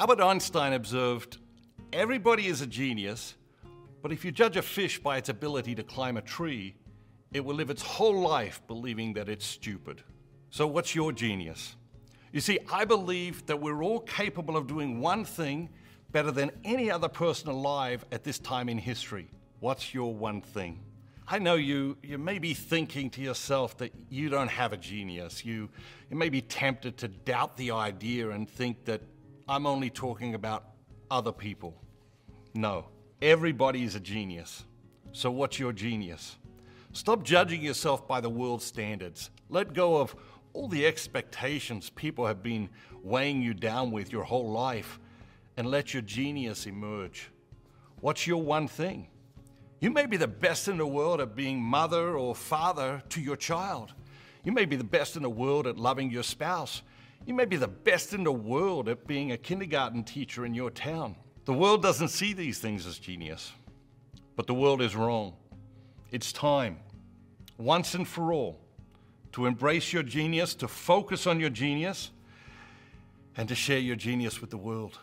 Albert Einstein observed everybody is a genius, but if you judge a fish by its ability to climb a tree, it will live its whole life believing that it's stupid. So, what's your genius? You see, I believe that we're all capable of doing one thing better than any other person alive at this time in history. What's your one thing? I know you, you may be thinking to yourself that you don't have a genius. You, you may be tempted to doubt the idea and think that I'm only talking about other people. No, everybody is a genius. So, what's your genius? Stop judging yourself by the world's standards. Let go of all the expectations people have been weighing you down with your whole life and let your genius emerge. What's your one thing? You may be the best in the world at being mother or father to your child. You may be the best in the world at loving your spouse. You may be the best in the world at being a kindergarten teacher in your town. The world doesn't see these things as genius, but the world is wrong. It's time, once and for all, to embrace your genius, to focus on your genius, and to share your genius with the world.